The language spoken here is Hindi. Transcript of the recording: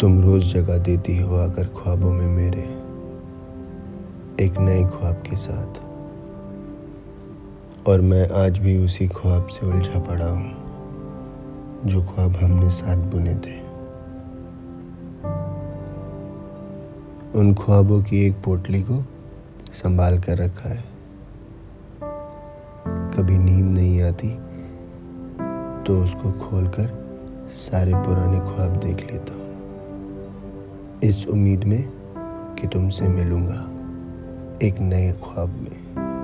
तुम रोज जगह देती हो आकर ख्वाबों में मेरे, एक नए ख्वाब के साथ। और मैं आज भी उसी ख्वाब से उलझा पड़ा हूँ, जो ख्वाब हमने साथ बुने थे। उन ख्वाबों की एक पोटली को संभाल कर रखा है। कभी नींद नहीं आती तो उसको खोलकर सारे पुराने ख्वाब देख लेता हूँ। इस उम्मीद में कि तुमसे मिलूँगा एक नए ख्वाब में।